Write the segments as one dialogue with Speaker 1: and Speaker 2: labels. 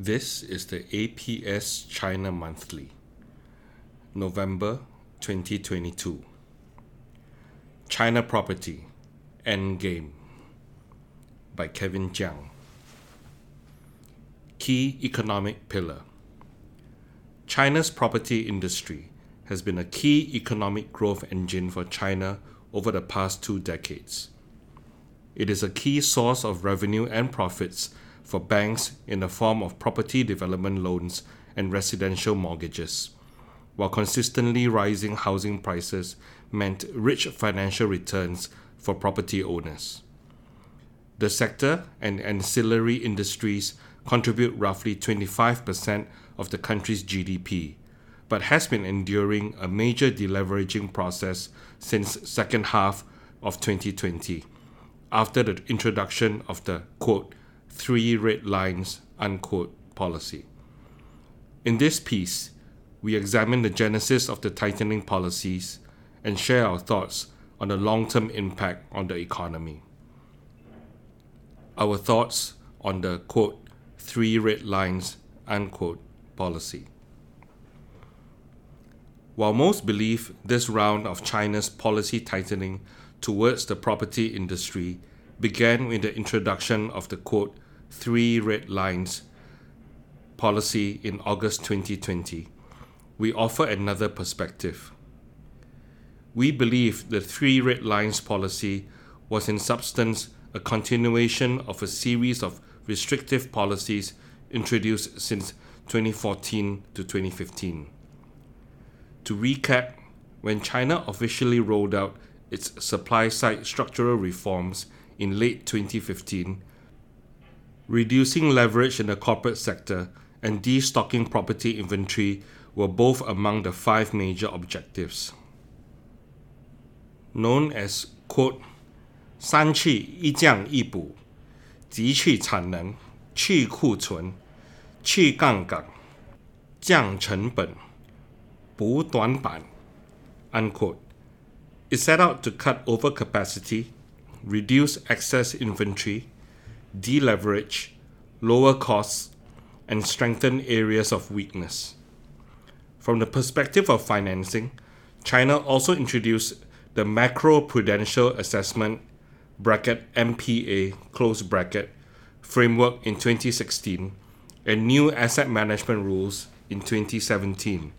Speaker 1: This is the APS China Monthly, November 2022. China Property Endgame by Kevin Jiang. Key Economic Pillar China's property industry has been a key economic growth engine for China over the past two decades. It is a key source of revenue and profits for banks in the form of property development loans and residential mortgages, while consistently rising housing prices meant rich financial returns for property owners. The sector and ancillary industries contribute roughly 25% of the country's GDP, but has been enduring a major deleveraging process since second half of 2020 after the introduction of the quote three red lines unquote policy. In this piece, we examine the genesis of the tightening policies and share our thoughts on the long-term impact on the economy. Our thoughts on the quote three red lines unquote policy. While most believe this round of China's policy tightening towards the property industry began with the introduction of the quote three red lines policy in August 2020, we offer another perspective. We believe the three red lines policy was in substance a continuation of a series of restrictive policies introduced since 2014 to 2015. To recap, when China officially rolled out its supply side structural reforms in late 2015, reducing leverage in the corporate sector and destocking property inventory were both among the five major objectives. Known as quote 三去一降一补，急去产能、去库存、去杠杆、降成本、补短板 unquote. It set out to cut overcapacity, reduce excess inventory, deleverage, lower costs, and strengthen areas of weakness. From the perspective of financing, China also introduced the macro prudential assessment bracket MPA close bracket framework in 2016 and new asset management rules in 2017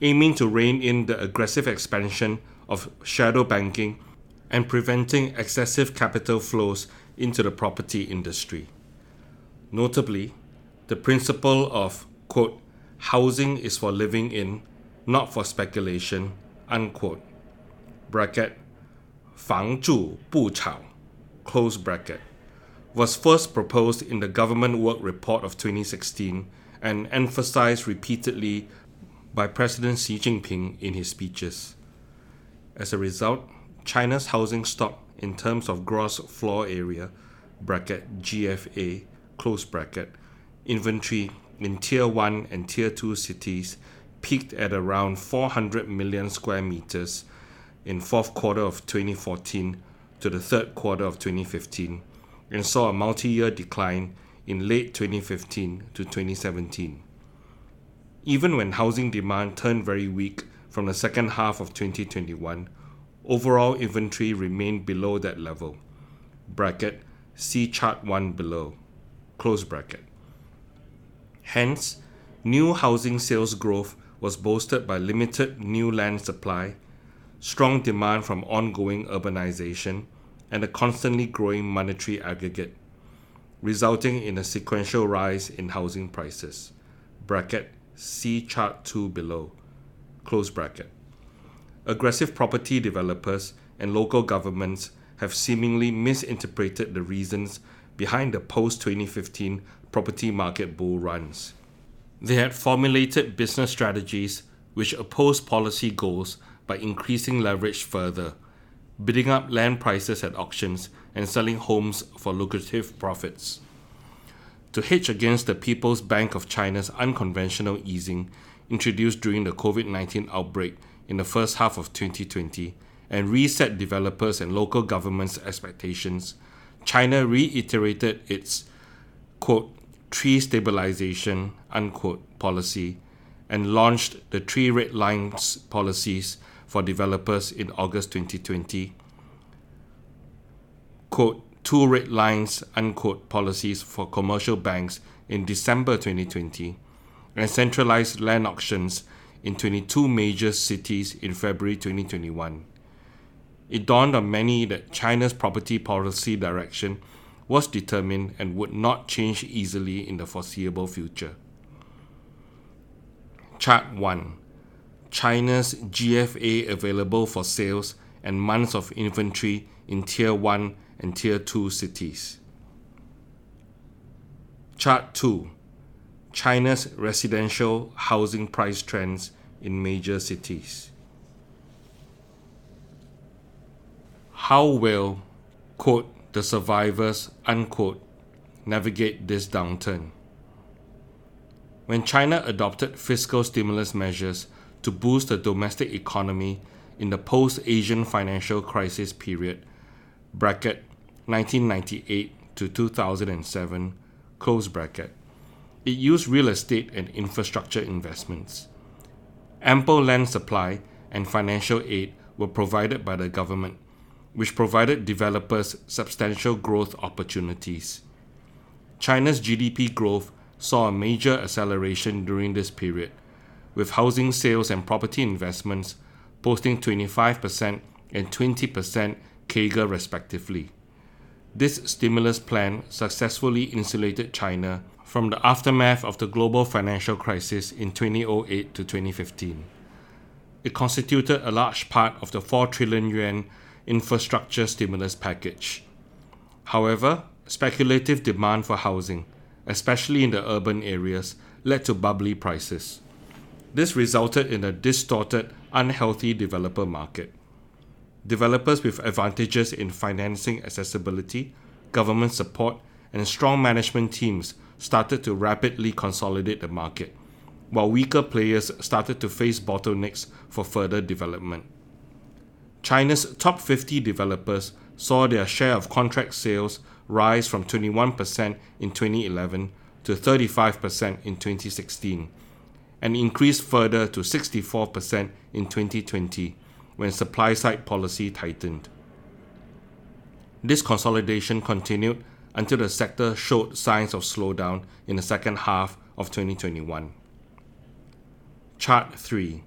Speaker 1: aiming to rein in the aggressive expansion of shadow banking and preventing excessive capital flows into the property industry. Notably, the principle of quote housing is for living in, not for speculation, unquote bracket 房住不炒 close bracket was first proposed in the government work report of 2016 and emphasized repeatedly by President Xi Jinping in his speeches. As a result, China's housing stock in terms of gross floor area bracket GFA close bracket inventory in tier 1 and tier 2 cities peaked at around 400 million square meters in fourth quarter of 2014 to the third quarter of 2015 and saw a multi-year decline in late 2015 to 2017. Even when housing demand turned very weak from the second half of 2021, overall inventory remained below that level. Bracket see chart 1 below. Close bracket. Hence, new housing sales growth was bolstered by limited new land supply, strong demand from ongoing urbanization, and a constantly growing monetary aggregate, resulting in a sequential rise in housing prices. Bracket see chart 2 below. Close bracket aggressive property developers and local governments have seemingly misinterpreted the reasons behind the post 2015 property market bull runs. They had formulated business strategies which opposed policy goals by increasing leverage further, bidding up land prices at auctions, and selling homes for lucrative profits. To hedge against the People's Bank of China's unconventional easing introduced during the COVID 19 outbreak in the first half of 2020 and reset developers and local governments' expectations, China reiterated its quote three stabilization unquote policy and launched the three red lines policies for developers in August 2020. Quote, two red lines unquote policies for commercial banks in December 2020 and centralized land auctions in 22 major cities in February 2021. It dawned on many that China's property policy direction was determined and would not change easily in the foreseeable future. Chart 1 China's GFA available for sales and months of inventory in Tier 1 and Tier 2 cities. Chart 2 China's residential housing price trends in major cities. How will, quote, the survivors, unquote, navigate this downturn? When China adopted fiscal stimulus measures to boost the domestic economy in the post Asian financial crisis period, bracket 1998 to 2007, close bracket, it used real estate and infrastructure investments. Ample land supply and financial aid were provided by the government, which provided developers substantial growth opportunities. China's GDP growth saw a major acceleration during this period, with housing sales and property investments posting 25% and 20% CAGR respectively. This stimulus plan successfully insulated China from the aftermath of the global financial crisis in 2008 to 2015. It constituted a large part of the 4 trillion yuan infrastructure stimulus package. However, speculative demand for housing, especially in the urban areas, led to bubbly prices. This resulted in a distorted, unhealthy developer market. Developers with advantages in financing accessibility, government support, and strong management teams started to rapidly consolidate the market, while weaker players started to face bottlenecks for further development. China's top 50 developers saw their share of contract sales rise from 21% in 2011 to 35% in 2016, and increased further to 64% in 2020 when supply side policy tightened. This consolidation continued until the sector showed signs of slowdown in the second half of 2021. Chart 3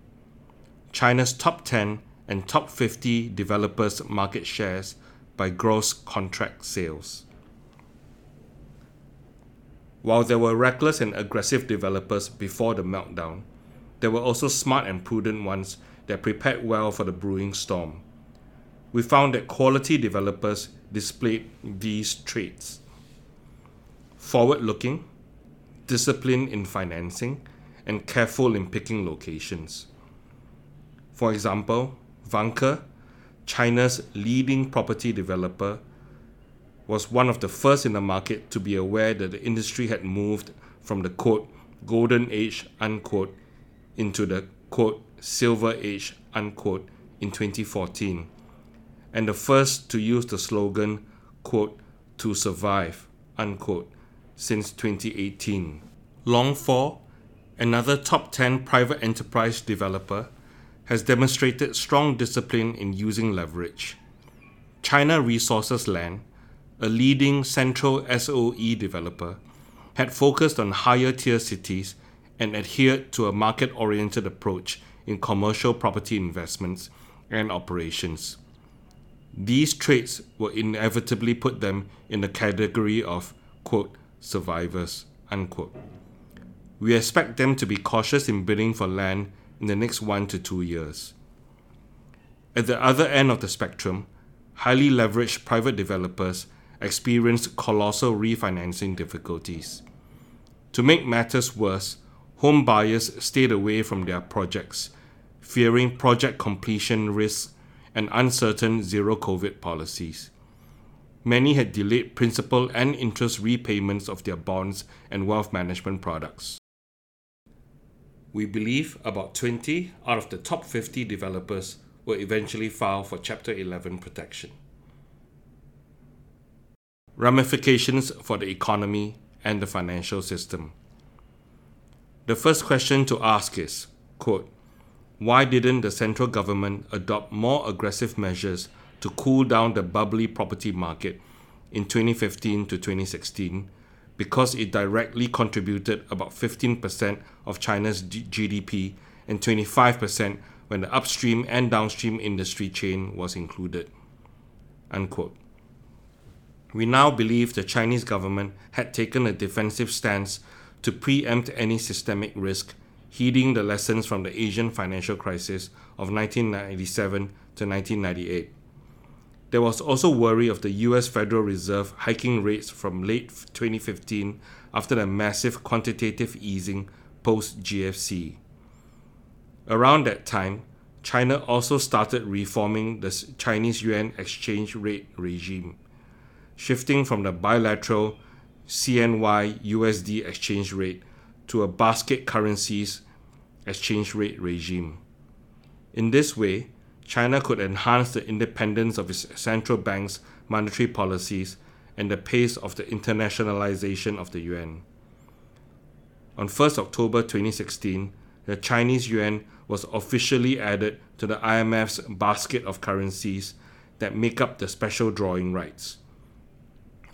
Speaker 1: China's top 10 and top 50 developers' market shares by gross contract sales. While there were reckless and aggressive developers before the meltdown, there were also smart and prudent ones that prepared well for the brewing storm. We found that quality developers displayed these traits forward looking, disciplined in financing, and careful in picking locations. For example, Vanke, China's leading property developer, was one of the first in the market to be aware that the industry had moved from the quote golden age unquote into the quote silver age unquote in 2014 and the first to use the slogan quote to survive unquote since 2018. Longfor, another top 10 private enterprise developer, has demonstrated strong discipline in using leverage. China Resources Land, a leading central SOE developer, had focused on higher tier cities and adhered to a market oriented approach in commercial property investments and operations. These traits will inevitably put them in the category of, quote, survivors. Unquote. We expect them to be cautious in bidding for land in the next one to two years. At the other end of the spectrum, highly leveraged private developers experienced colossal refinancing difficulties. To make matters worse, home buyers stayed away from their projects, fearing project completion risks and uncertain zero COVID policies many had delayed principal and interest repayments of their bonds and wealth management products. We believe about 20 out of the top 50 developers will eventually file for Chapter 11 protection. Ramifications for the economy and the financial system. The first question to ask is quote, Why didn't the central government adopt more aggressive measures to cool down the bubbly property market in 2015 to 2016? Because it directly contributed about 15% of China's GDP and 25% when the upstream and downstream industry chain was included. Unquote. We now believe the Chinese government had taken a defensive stance to preempt any systemic risk, heeding the lessons from the Asian financial crisis of 1997 to 1998. There was also worry of the US Federal Reserve hiking rates from late 2015 after the massive quantitative easing post GFC. Around that time, China also started reforming the Chinese yuan exchange rate regime, shifting from the bilateral CNY USD exchange rate to a basket currencies exchange rate regime. In this way, China could enhance the independence of its central bank's monetary policies and the pace of the internationalization of the yuan. On 1st October 2016, the Chinese yuan was officially added to the IMF's basket of currencies that make up the special drawing rights.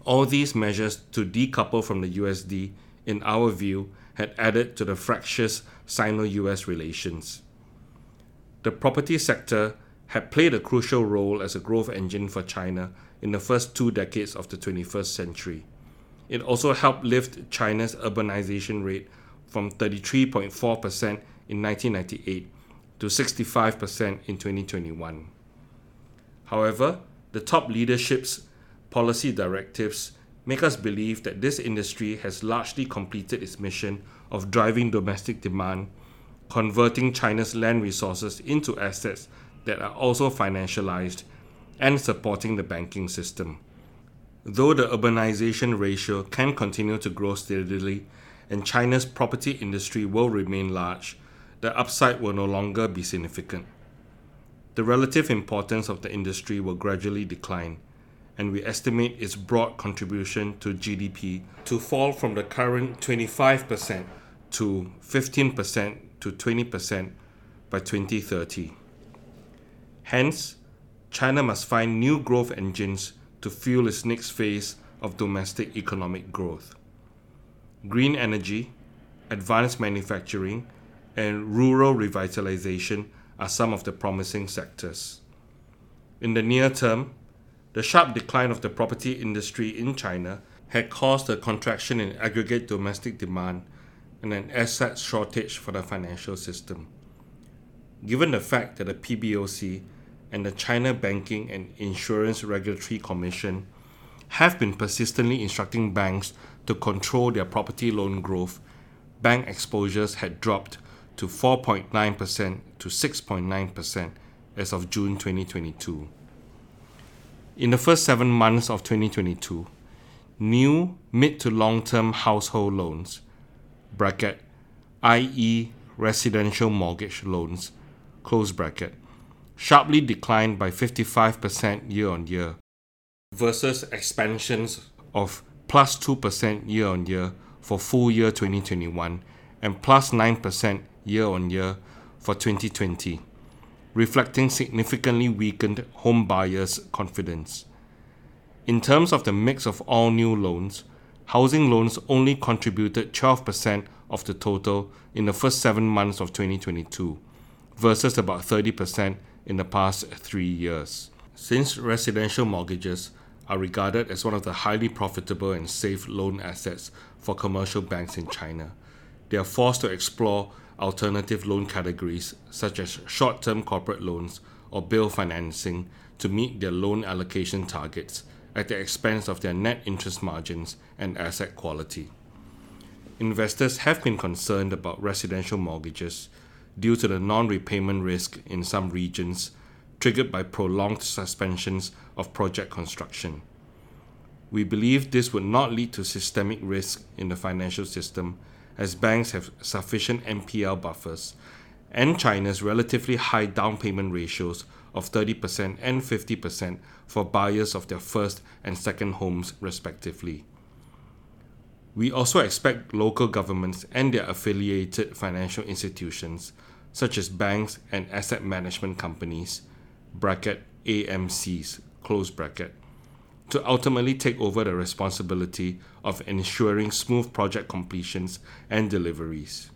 Speaker 1: All these measures to decouple from the USD, in our view, had added to the fractious Sino US relations. The property sector had played a crucial role as a growth engine for China in the first two decades of the 21st century. It also helped lift China's urbanization rate from 33.4% in 1998 to 65% in 2021. However, the top leadership's policy directives make us believe that this industry has largely completed its mission of driving domestic demand, converting China's land resources into assets that are also financialized, and supporting the banking system. Though the urbanization ratio can continue to grow steadily and China's property industry will remain large, the upside will no longer be significant. The relative importance of the industry will gradually decline, and we estimate its broad contribution to GDP to fall from the current 25% to 15% to 20% by 2030. Hence, China must find new growth engines to fuel its next phase of domestic economic growth green energy, advanced manufacturing, and rural revitalization are some of the promising sectors. In the near term, the sharp decline of the property industry in China had caused a contraction in aggregate domestic demand and an asset shortage for the financial system. Given the fact that the PBOC and the China Banking and Insurance Regulatory Commission have been persistently instructing banks to control their property loan growth, bank exposures had dropped to 4.9% to 6.9% as of June 2022. In the first seven months of 2022, new mid to long term household loans, bracket, i.e., residential mortgage loans, close bracket, sharply declined by 55% year on year versus expansions of plus 2% year on year for full year 2021 and plus 9% year on year for 2020, reflecting significantly weakened home buyers' confidence. In terms of the mix of all new loans, housing loans only contributed 12% of the total in the first seven months of 2022, versus about 30% in the past three years. Since residential mortgages are regarded as one of the highly profitable and safe loan assets for commercial banks in China. They are forced to explore alternative loan categories such as short term corporate loans or bill financing to meet their loan allocation targets at the expense of their net interest margins and asset quality. Investors have been concerned about residential mortgages due to the non repayment risk in some regions triggered by prolonged suspensions of project construction. We believe this would not lead to systemic risk in the financial system as banks have sufficient NPL buffers and China's relatively high down payment ratios of 30% and 50% for buyers of their first and second homes, respectively. We also expect local governments and their affiliated financial institutions, such as banks and asset management companies, bracket AMCs, close bracket, to ultimately take over the responsibility of ensuring smooth project completions and deliveries.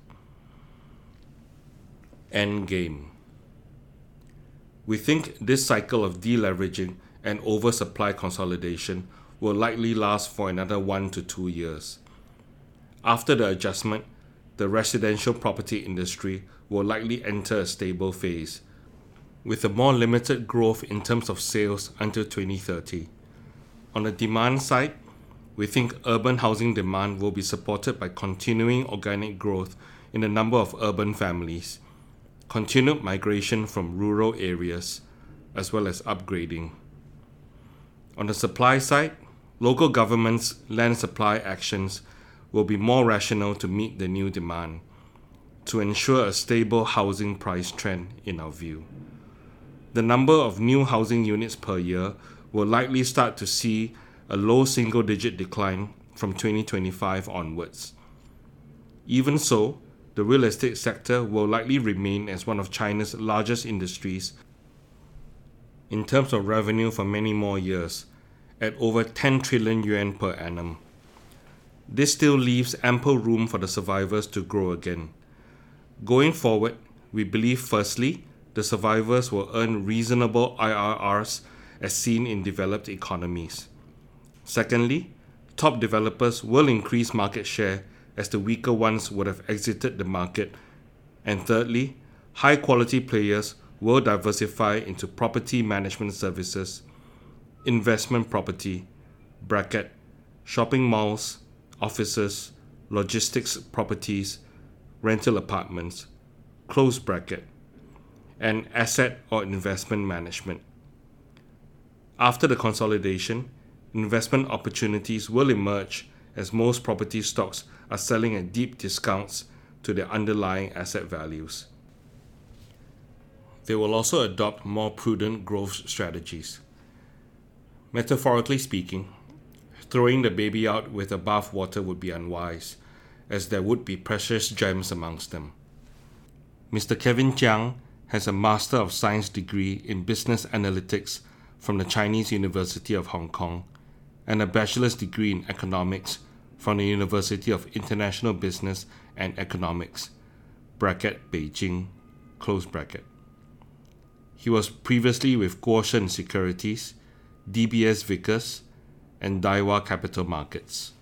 Speaker 1: Endgame. We think this cycle of deleveraging and oversupply consolidation will likely last for another one to two years. After the adjustment, the residential property industry will likely enter a stable phase, with a more limited growth in terms of sales until 2030. On the demand side, we think urban housing demand will be supported by continuing organic growth in the number of urban families, continued migration from rural areas, as well as upgrading. On the supply side, local governments' land supply actions will be more rational to meet the new demand to ensure a stable housing price trend in our view. The number of new housing units per year will likely start to see a low single digit decline from 2025 onwards. Even so, the real estate sector will likely remain as one of China's largest industries in terms of revenue for many more years, at over 10 trillion yuan per annum. This still leaves ample room for the survivors to grow again. Going forward, we believe firstly, the survivors will earn reasonable IRRs as seen in developed economies. Secondly, top developers will increase market share as the weaker ones would have exited the market. And thirdly, high quality players will diversify into property management services, investment property, bracket, shopping malls, offices, logistics properties, rental apartments, close bracket, and asset or investment management. After the consolidation, investment opportunities will emerge as most property stocks are selling at deep discounts to their underlying asset values. They will also adopt more prudent growth strategies. Metaphorically speaking, throwing the baby out with the bathwater would be unwise, as there would be precious gems amongst them. Mr. Kevin Jiang has a Master of Science degree in Business Analytics from the Chinese University of Hong Kong and a bachelor's degree in economics from the University of International Business and Economics, bracket Beijing, close bracket. He was previously with Guosheng Securities, DBS Vickers, and Daiwa Capital Markets.